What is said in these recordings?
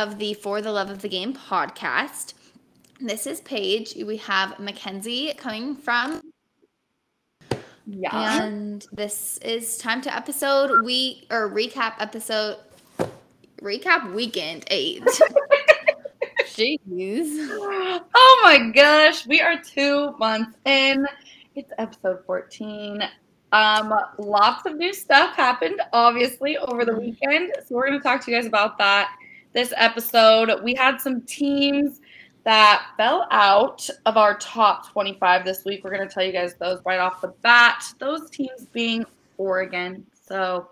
episode 14 of the For the Love of the Game podcast. This is Paige. We have Mackenzie coming from. Yeah. And this is time to episode week or recap episode recap weekend eight. Jeez. Oh my gosh, we are two months in. It's episode 14. Um, lots of new stuff happened, obviously, over the weekend. So we're gonna talk to you guys about that this episode. We had some teams that fell out of our top 25 this week. We're gonna tell you guys those right off the bat. Those teams being Oregon. So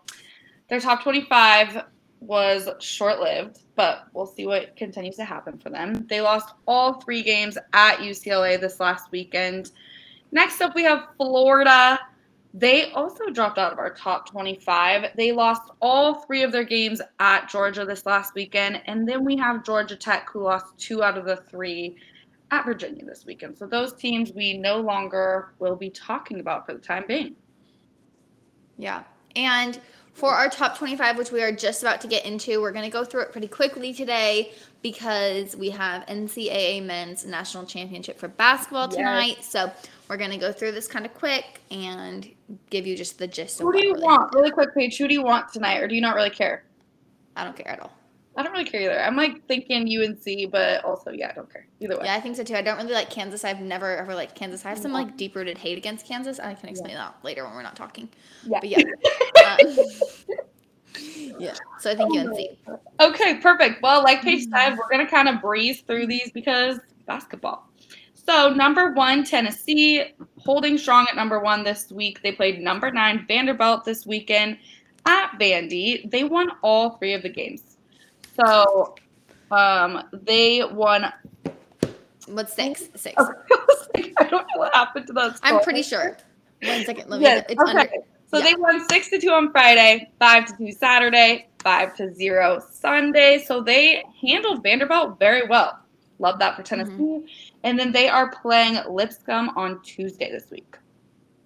their top 25 was short lived, but we'll see what continues to happen for them. They lost all three games at UCLA this last weekend. Next up, we have Florida. They also dropped out of our top 25. They lost all three of their games at Georgia this last weekend. And then we have Georgia Tech, who lost two out of the three at Virginia this weekend. So those teams we no longer will be talking about for the time being. Yeah. And for our top 25, which we are just about to get into, we're going to go through it pretty quickly today because we have NCAA men's national championship for basketball tonight. Yes. So we're going to go through this kind of quick and give you just the gist Who do you really want? Really quick, Paige, who do you want tonight, or do you not really care? I don't care at all. I don't really care either. I'm like thinking UNC, but also yeah, I don't care either way. Yeah, I think so too. I don't really like Kansas. I've never ever liked Kansas. I have some like deep rooted hate against Kansas. I can explain yeah. that later when we're not talking. Yeah. But yeah. um, yeah. So I think UNC. Okay, perfect. Well, like Paige said, we're gonna kind of breeze through these because basketball. So number one, Tennessee, holding strong at number one this week. They played number nine Vanderbilt this weekend at Vandy. They won all three of the games. So um, they won. What's six? Six. I don't know what happened to that. I'm pretty sure. One second. Let me. Yes. It's okay. under, so yeah. they won six to two on Friday, five to two Saturday, five to zero Sunday. So they handled Vanderbilt very well. Love that for Tennessee. Mm-hmm. And then they are playing Lipscomb on Tuesday this week.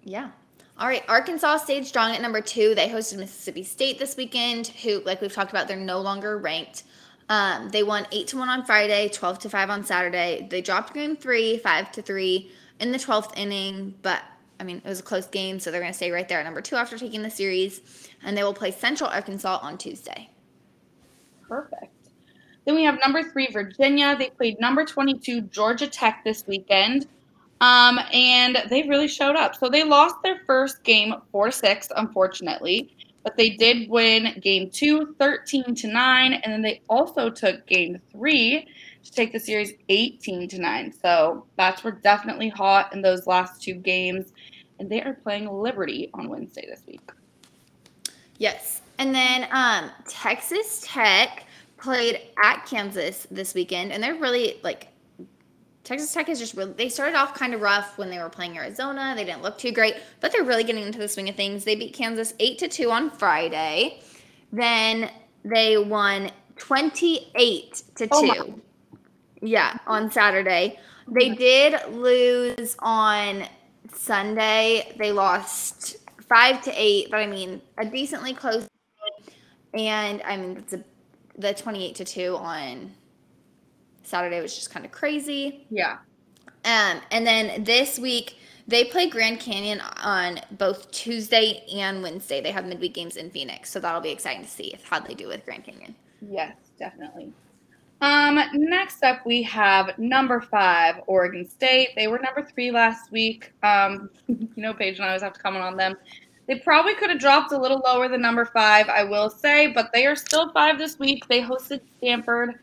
Yeah. All right, Arkansas stayed strong at number two. They hosted Mississippi State this weekend, who, like we've talked about, they're no longer ranked. Um, they won eight to one on Friday, twelve to five on Saturday. They dropped game three, five to three in the twelfth inning, but I mean it was a close game, so they're going to stay right there at number two after taking the series, and they will play Central Arkansas on Tuesday. Perfect. Then we have number three Virginia. They played number twenty-two Georgia Tech this weekend. Um, and they really showed up. So they lost their first game four six, unfortunately, but they did win game two, 13 to nine, and then they also took game three to take the series 18 to nine. So bats were definitely hot in those last two games, and they are playing Liberty on Wednesday this week. Yes, and then um, Texas Tech played at Kansas this weekend, and they're really like Texas Tech is just really, they started off kind of rough when they were playing Arizona. They didn't look too great, but they're really getting into the swing of things. They beat Kansas 8 to 2 on Friday. Then they won 28 to 2. Oh yeah, on Saturday. They did lose on Sunday. They lost 5 to 8, but I mean, a decently close and I mean, it's a, the 28 to 2 on Saturday was just kind of crazy. Yeah. Um, and then this week they play Grand Canyon on both Tuesday and Wednesday. They have midweek games in Phoenix, so that'll be exciting to see how they do with Grand Canyon. Yes, definitely. Um, next up we have number five, Oregon State. They were number three last week. Um, you know, Paige and I always have to comment on them. They probably could have dropped a little lower than number five, I will say, but they are still five this week. They hosted Stanford.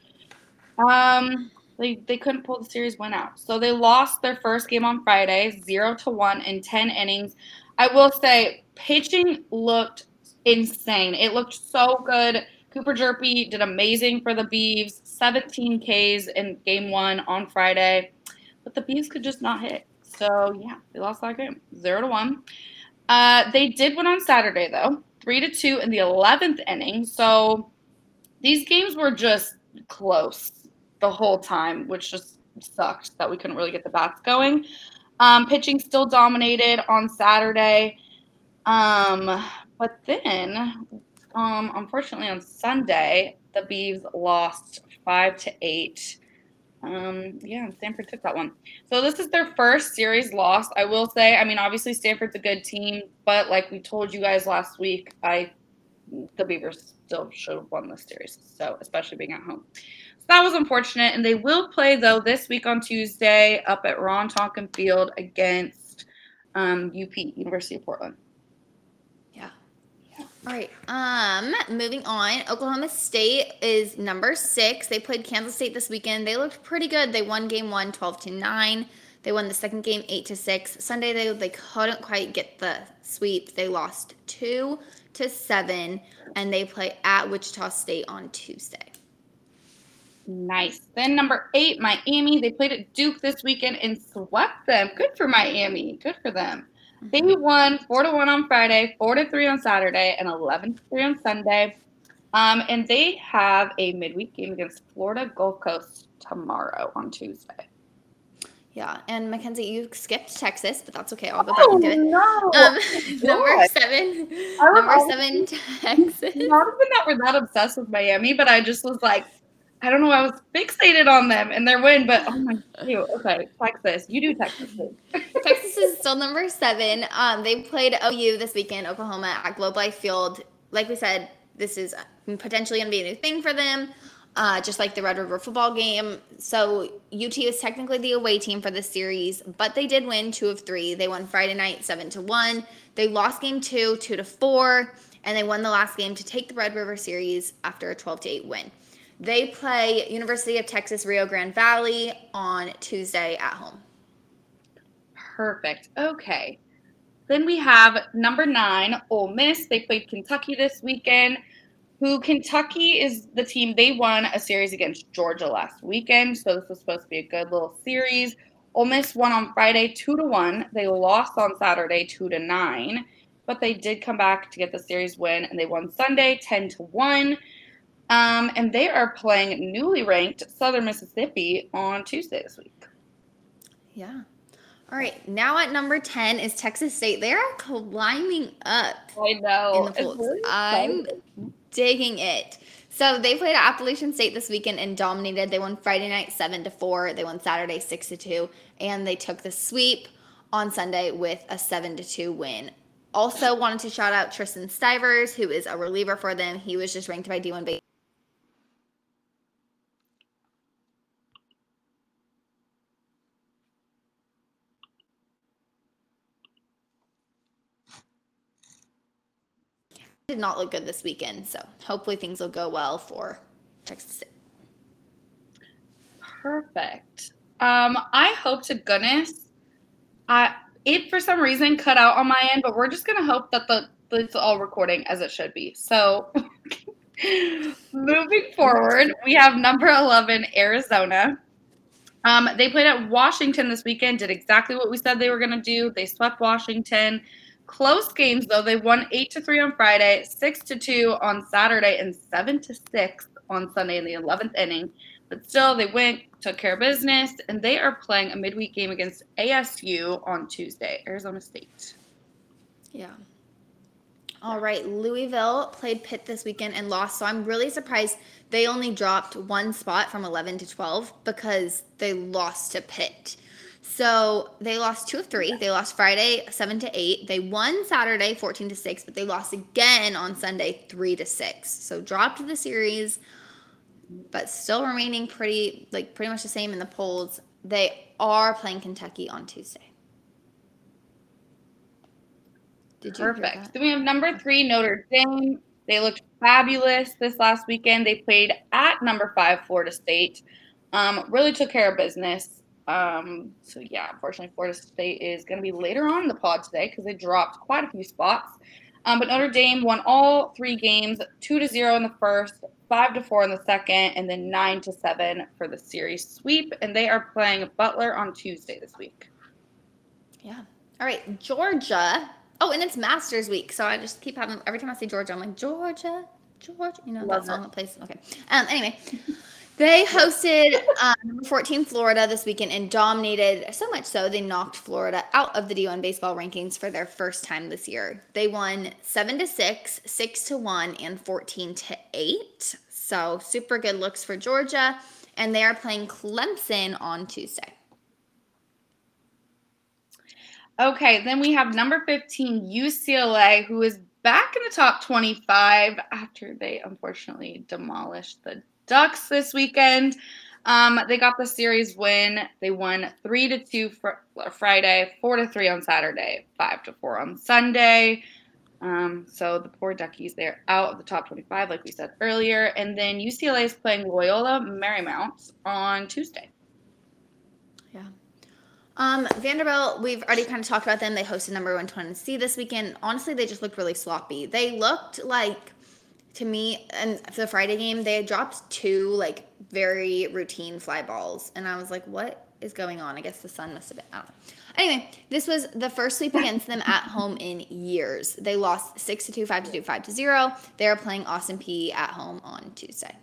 Um, they they couldn't pull the series win out, so they lost their first game on Friday, zero to one in ten innings. I will say, pitching looked insane. It looked so good. Cooper Hjerpe did amazing for the Beavs, 17 Ks in game one on Friday, but the Beavs could just not hit. So yeah, they lost that game, zero to one. Uh, they did win on Saturday though, three to two in the 11th inning. So these games were just close the whole time, which just sucked that we couldn't really get the bats going. Um, pitching still dominated on Saturday. Um, but then Um, unfortunately, on Sunday, the Beavs lost five to eight. Um, yeah, Stanford took that one. So this is their first series loss. I will say, I mean, obviously Stanford's a good team, but like we told you guys last week, I the Beavers still should have won this series. So especially being at home. So that was unfortunate. And they will play though this week on Tuesday up at Ron Tonkin Field against um, UP, University of Portland. All right. Um, moving on. Oklahoma State is number six. They played Kansas State this weekend. They looked pretty good. They won game one, 12 to 9. They won the second game eight to six. Sunday they they couldn't quite get the sweep. They lost two to seven, and they play at Wichita State on Tuesday. Nice. Then number eight, Miami. They played at Duke this weekend and swept them. Good for Miami. Good for them. They won four to one on Friday, four to three on Saturday, and eleven to three on Sunday. Um, and they have a midweek game against Florida Gulf Coast tomorrow on Tuesday. Yeah, and Mackenzie, you skipped Texas, but that's okay. I'll go back oh, and do it. No. Um, number seven, number seven, Texas. Not even that we're that obsessed with Miami, but I just was like, I don't know. I was fixated on them and their win, but oh my god. Okay, Texas. You do Texas. Texas is still number seven. Um, they played OU this weekend, Oklahoma at Globe Life Field. Like we said, this is potentially going to be a new thing for them, uh, just like the Red River football game. So UT is technically the away team for this series, but they did win two of three. They won Friday night seven to one. They lost game two, two to four, and they won the last game to take the Red River series after a twelve to eight win. They play University of Texas Rio Grande Valley on Tuesday at home. Perfect. Okay. Then we have number nine, Ole Miss. They played Kentucky this weekend. Who Kentucky is the team they won a series against Georgia last weekend. So this was supposed to be a good little series. Ole Miss won on Friday two to one. They lost on Saturday two to nine, but they did come back to get the series win and they won Sunday ten to one. Um, and they are playing newly ranked Southern Mississippi on Tuesday this week. Yeah. All right. Now at number 10 is Texas State. They are climbing up. I know. In the polls. Really I'm digging it. So they played at Appalachian State this weekend and dominated. They won Friday night 7 to 4. They won Saturday 6 to 2. And they took the sweep on Sunday with a 7 to 2 win. Also wanted to shout out Tristan Stivers, who is a reliever for them. He was just ranked by D1 Base did not look good this weekend. So hopefully things will go well for Texas State. Perfect. Um, I hope to goodness, I it for some reason cut out on my end, but we're just gonna hope that the it's all recording as it should be. So moving forward, we have number eleven Arizona. Um, they played at Washington this weekend, did exactly what we said they were gonna do. They swept Washington. Close games though. They won eight to three on Friday, six to two on Saturday, and seven to six on Sunday in the eleventh inning. But still, they went, took care of business, and they are playing a midweek game against ASU on Tuesday, Arizona State. Yeah. All right, Louisville played Pitt this weekend and lost. So I'm really surprised they only dropped one spot from 11 to 12 because they lost to Pitt. So they lost two of three. They lost Friday seven to eight. They won Saturday fourteen to six, but they lost again on Sunday three to six. So dropped the series, but still remaining pretty like pretty much the same in the polls. They are playing Kentucky on Tuesday. Did you Perfect. So we have number three Notre Dame. They looked fabulous this last weekend. They played at number five Florida State. Um, really took care of business. Um, so yeah, unfortunately, Florida State is going to be later on in the pod today because they dropped quite a few spots. Um, but Notre Dame won all three games, two to zero in the first, five to four in the second, and then nine to seven for the series sweep. And they are playing Butler on Tuesday this week. Yeah. All right, Georgia. Oh, and it's Masters week, so I just keep having every time I see Georgia, I'm like Georgia, Georgia. You know Love that song that plays. Okay. Um. Anyway. They hosted um, number 14 Florida this weekend and dominated so much so they knocked Florida out of the D1 baseball rankings for their first time this year. They won 7 to 6, 6 to 1 and 14 to 8. So super good looks for Georgia and they are playing Clemson on Tuesday. Okay, then we have number 15 UCLA who is back in the top 25 after they unfortunately demolished the Ducks this weekend. Um, they got the series win. They won three to two for Friday, four to three on Saturday, five to four on Sunday. Um, so the poor Duckies, they're out of the top 25, like we said earlier. And then UCLA is playing Loyola Marymount on Tuesday. Yeah. Um, Vanderbilt, we've already kind of talked about them. They hosted number one Tennessee this weekend. Honestly, they just looked really sloppy. They looked like to me, and the Friday game, they had dropped two like very routine fly balls, and I was like, "What is going on?" I guess the sun must have been. I. Anyway, this was the first sweep against them at home in years. They lost six to two, five to two, five to zero. They are playing Austin Peay at home on Tuesday.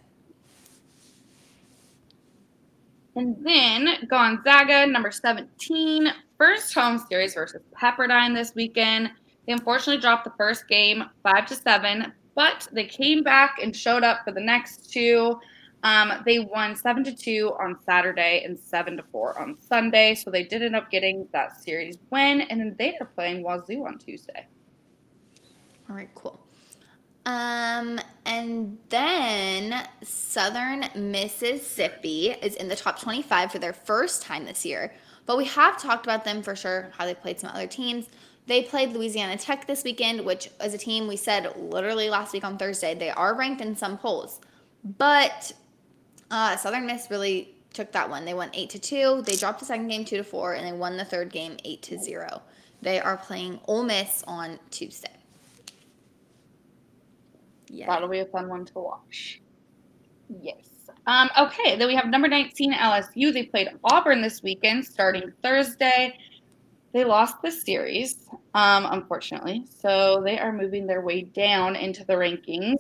And then Gonzaga, number 17, first home series versus Pepperdine this weekend. They unfortunately dropped the first game five to seven, but they came back and showed up for the next two. Um, they won seven to two on Saturday and seven to four on Sunday, so they did end up getting that series win, and then they are playing Wazoo on Tuesday. All right, cool. Um, and then Southern Mississippi is in the top 25 for their first time this year. But we have talked about them for sure, how they played some other teams. They played Louisiana Tech this weekend, which as a team we said literally last week on Thursday. They are ranked in some polls, but uh, Southern Miss really took that one. They won eight to two. They dropped the second game two to four, and they won the third game eight to zero. They are playing Ole Miss on Tuesday. Yeah, that'll be a fun one to watch. Yes. Um, okay, then we have number 19 LSU. They played Auburn this weekend, starting Thursday. They lost the series, um, unfortunately. So they are moving their way down into the rankings.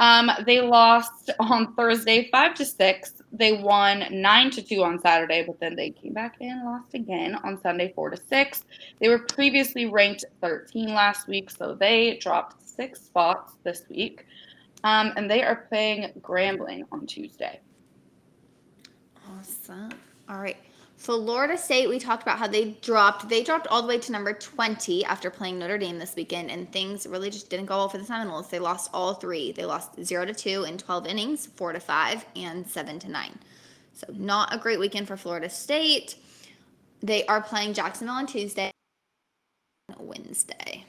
Um, they lost on Thursday five to six. They won nine to two on Saturday, but then they came back and lost again on Sunday four to six. They were previously ranked 13 last week, so they dropped six spots this week. Um, and they are playing Grambling on Tuesday. Awesome. All right. Florida State, we talked about how they dropped. They dropped all the way to number 20 after playing Notre Dame this weekend, and things really just didn't go well for the Seminoles. They lost all three. They lost 0 to 2 in 12 innings, 4 to 5, and 7 to 9. So, not a great weekend for Florida State. They are playing Jacksonville on Tuesday, Wednesday.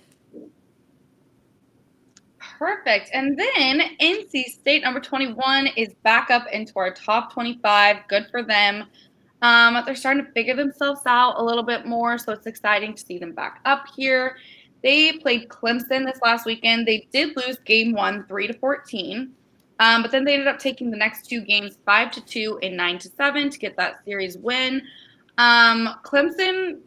Perfect. And then NC State, number 21, is back up into our top 25. Good for them. Um, they're starting to figure themselves out a little bit more, so it's exciting to see them back up here. They played Clemson this last weekend. They did lose game one, three to fourteen, um, but then they ended up taking the next two games, five to two and nine to seven, to get that series win. Um, Clemson,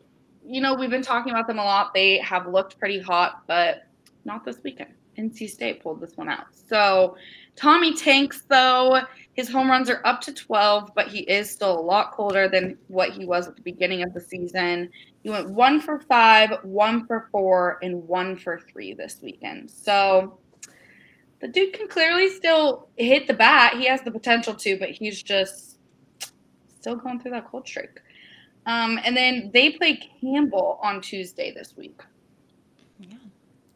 you know, we've been talking about them a lot. They have looked pretty hot, but not this weekend. NC State pulled this one out. So Tommy Tanks, though, his home runs are up to 12, but he is still a lot colder than what he was at the beginning of the season. He went one for five, one for four, and one for three this weekend. So the dude can clearly still hit the bat. He has the potential to, but he's just still going through that cold streak. Um, and then they play Campbell on Tuesday this week. Yeah.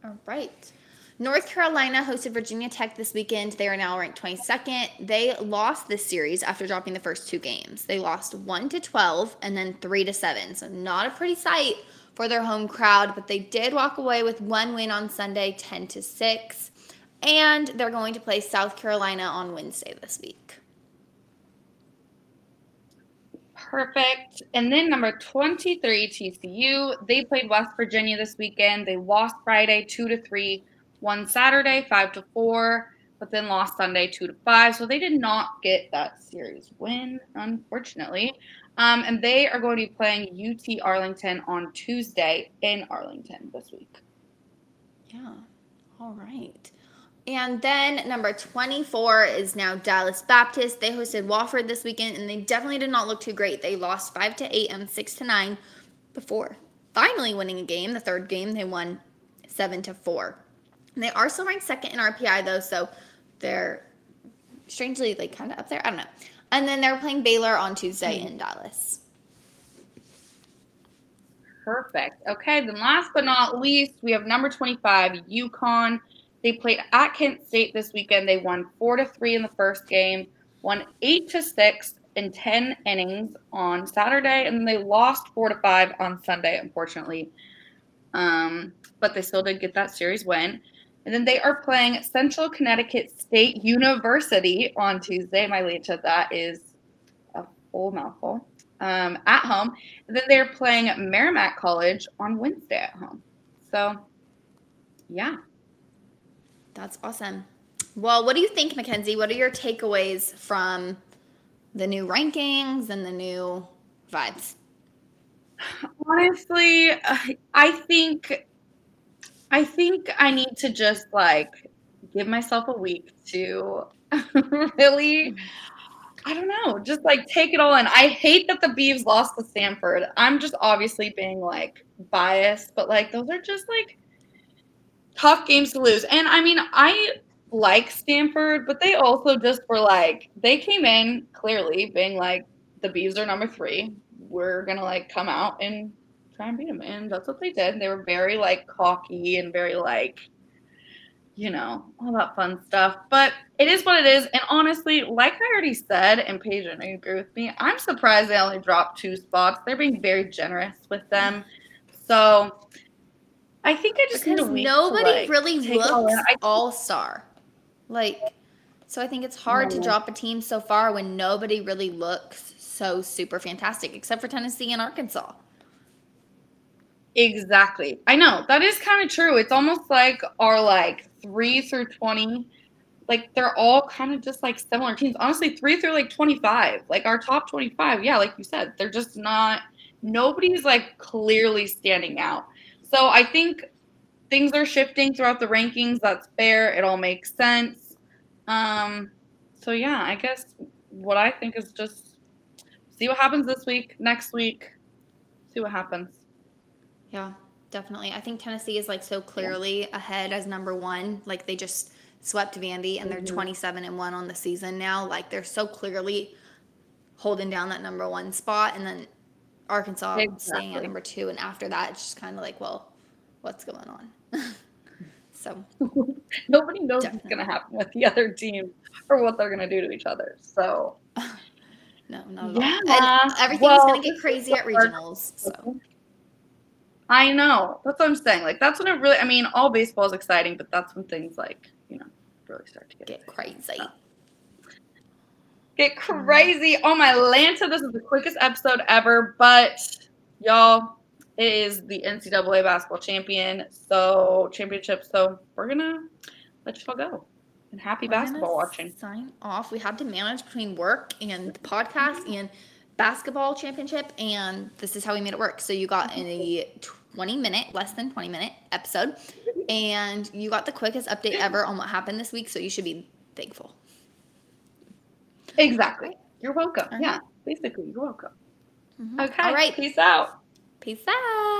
All right. North Carolina hosted Virginia Tech this weekend. They are now ranked 22nd. They lost this series after dropping the first two games. They lost 1 to 12 and then 3 to 7. So not a pretty sight for their home crowd, but they did walk away with one win on Sunday, 10 to 6. And they're going to play South Carolina on Wednesday this week. Perfect. And then number 23 TCU, they played West Virginia this weekend. They lost Friday 2 to 3 won Saturday five to four, but then lost Sunday two to five. So they did not get that series win, unfortunately. Um, and they are going to be playing UT Arlington on Tuesday in Arlington this week. Yeah. All right. And then number 24 is now Dallas Baptist. They hosted Wofford this weekend and they definitely did not look too great. They lost 5 to 8 and 6 to 9 before finally winning a game. The third game they won 7 to 4. And they are still ranked second in RPI though, so they're strangely like kind of up there. I don't know. And then they're playing Baylor on Tuesday in Dallas. Perfect. Okay, then last but not least, we have number 25, UConn. They played at Kent State this weekend. They won four to three in the first game, won eight to six in 10 innings on Saturday, and they lost four to five on Sunday, unfortunately. Um, but they still did get that series win. And then they are playing Central Connecticut State University on Tuesday. My lead that is a full mouthful um, at home. And then they're playing Merrimack College on Wednesday at home. So, yeah. That's awesome. Well, what do you think, Mackenzie? What are your takeaways from the new rankings and the new vibes? Honestly, I think I think I need to just like give myself a week to really I don't know, just like take it all in. I hate that the Beavs lost to Stanford. I'm just obviously being like biased, but like those are just like tough games to lose. And I mean, I like Stanford, but they also just were like, they came in clearly being like, the Beavs are number three. We're going to like come out and try and beat them. And that's what they did. They were very like cocky and very like, you know, all that fun stuff. But it is what it is. And honestly, like I already said, and Paige, I know you agree with me, I'm surprised they only dropped two spots. They're being very generous with them. So I think I just because nobody to, like, really looks all star. Like, so I think it's hard no. to drop a team so far when nobody really looks so super fantastic, except for Tennessee and Arkansas. Exactly. I know that is kind of true. It's almost like our like three through twenty, like they're all kind of just like similar teams. Honestly, three through like twenty five, like our top twenty five. Yeah, like you said, they're just not. Nobody's like clearly standing out. So I think things are shifting throughout the rankings. That's fair. It all makes sense. Um, so yeah, I guess what I think is just see what happens this week, next week, see what happens. Yeah, definitely. I think Tennessee is like so clearly yeah. ahead as number one. Like they just swept Vandy and they're mm-hmm. 27 and one on the season now. Like they're so clearly holding down that number one spot. And then Arkansas exactly. staying at number two. And after that, it's just kind of like, well, what's going on? so nobody knows definitely. what's going to happen with the other team or what they're going to do to each other. So no, not at yeah. all. And everything's well, going to get crazy at regionals. So I know. That's what I'm saying. Like that's when it really. I mean, all baseball is exciting, but that's when things like you know really start to get, get crazy. Get crazy. Oh my Lanta, this is the quickest episode ever, but y'all, it is the NCAA basketball champion, so championship. So we're gonna let y'all go. And happy we're basketball watching. Sign off. We had to manage between work and the podcast mm-hmm. and basketball championship, and this is how we made it work. So you got a 20 minute, less than 20 minute episode, and you got the quickest update ever on what happened this week. So you should be thankful. Exactly. You're welcome. Yeah, basically, you're welcome. Mm-hmm. Okay. All right. Peace out. Peace out.